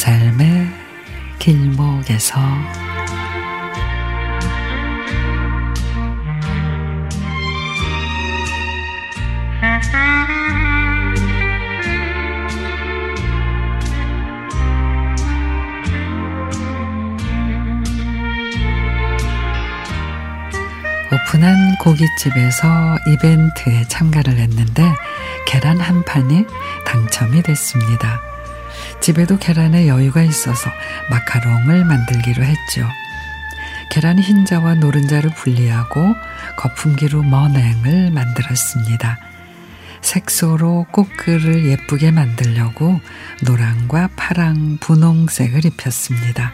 삶의 길목에서 오픈한 고깃집에서 이벤트에 참가를 했는데 계란 한 판이 당첨이 됐습니다. 집에도 계란에 여유가 있어서 마카롱을 만들기로 했죠. 계란 흰자와 노른자를 분리하고 거품기로 머냉을 만들었습니다. 색소로 꽃글을 예쁘게 만들려고 노랑과 파랑, 분홍색을 입혔습니다.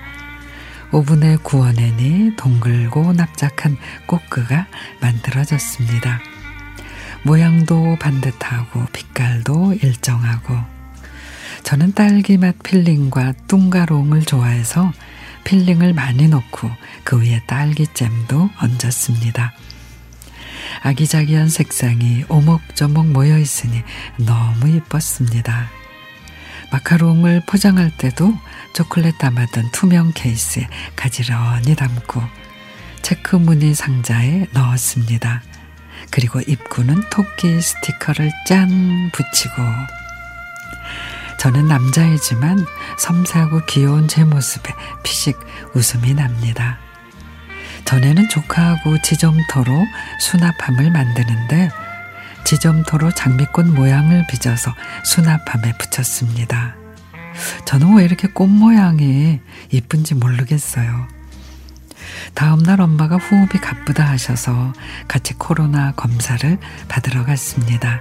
오븐에 구워내니 동글고 납작한 coque가 만들어졌습니다. 모양도 반듯하고 빛깔도 일정하고 저는 딸기맛 filling과 뚱카롱을 좋아해서 filling을 많이 넣고 그 위에 딸기잼도 얹었습니다. 아기자기한 색상이 오목조목 모여 있으니 너무 이뻤습니다. 마카롱을 포장할 때도 초콜릿 담았던 투명 케이스에 가지런히 담고 체크 무늬 상자에 넣었습니다. 그리고 입구는 토끼 스티커를 짠 붙이고 저는 남자이지만 섬세하고 귀여운 제 모습에 피식 웃음이 납니다. 전에는 조카하고 지점토로 수납함을 만드는데 지점토로 장미꽃 모양을 빚어서 수납함에 붙였습니다. 저는 왜 이렇게 꽃 모양이 이쁜지 모르겠어요. 다음날 엄마가 호흡이 가쁘다 하셔서 같이 코로나 검사를 받으러 갔습니다.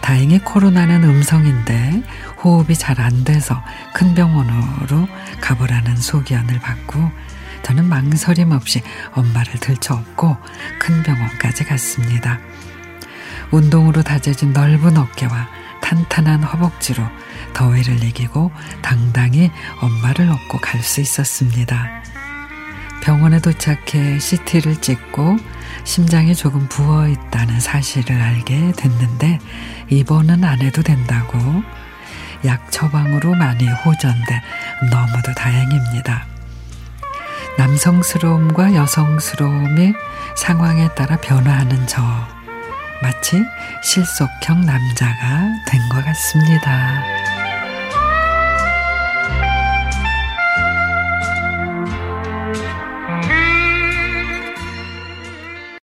다행히 코로나는 음성인데 호흡이 잘 안 돼서 큰 병원으로 가보라는 소견을 받고 저는 망설임 없이 엄마를 들쳐업고 큰 병원까지 갔습니다. 운동으로 다져진 넓은 어깨와 탄탄한 허벅지로 더위를 이기고 당당히 엄마를 업고 갈 수 있었습니다. 병원에 도착해 CT를 찍고 심장이 조금 부어 있다는 사실을 알게 됐는데 입원은 안 해도 된다고 약 처방으로 많이 호전돼 너무도 다행입니다. 남성스러움과 여성스러움이 상황에 따라 변화하는 저 마치 실속형 남자가 된 것 같습니다.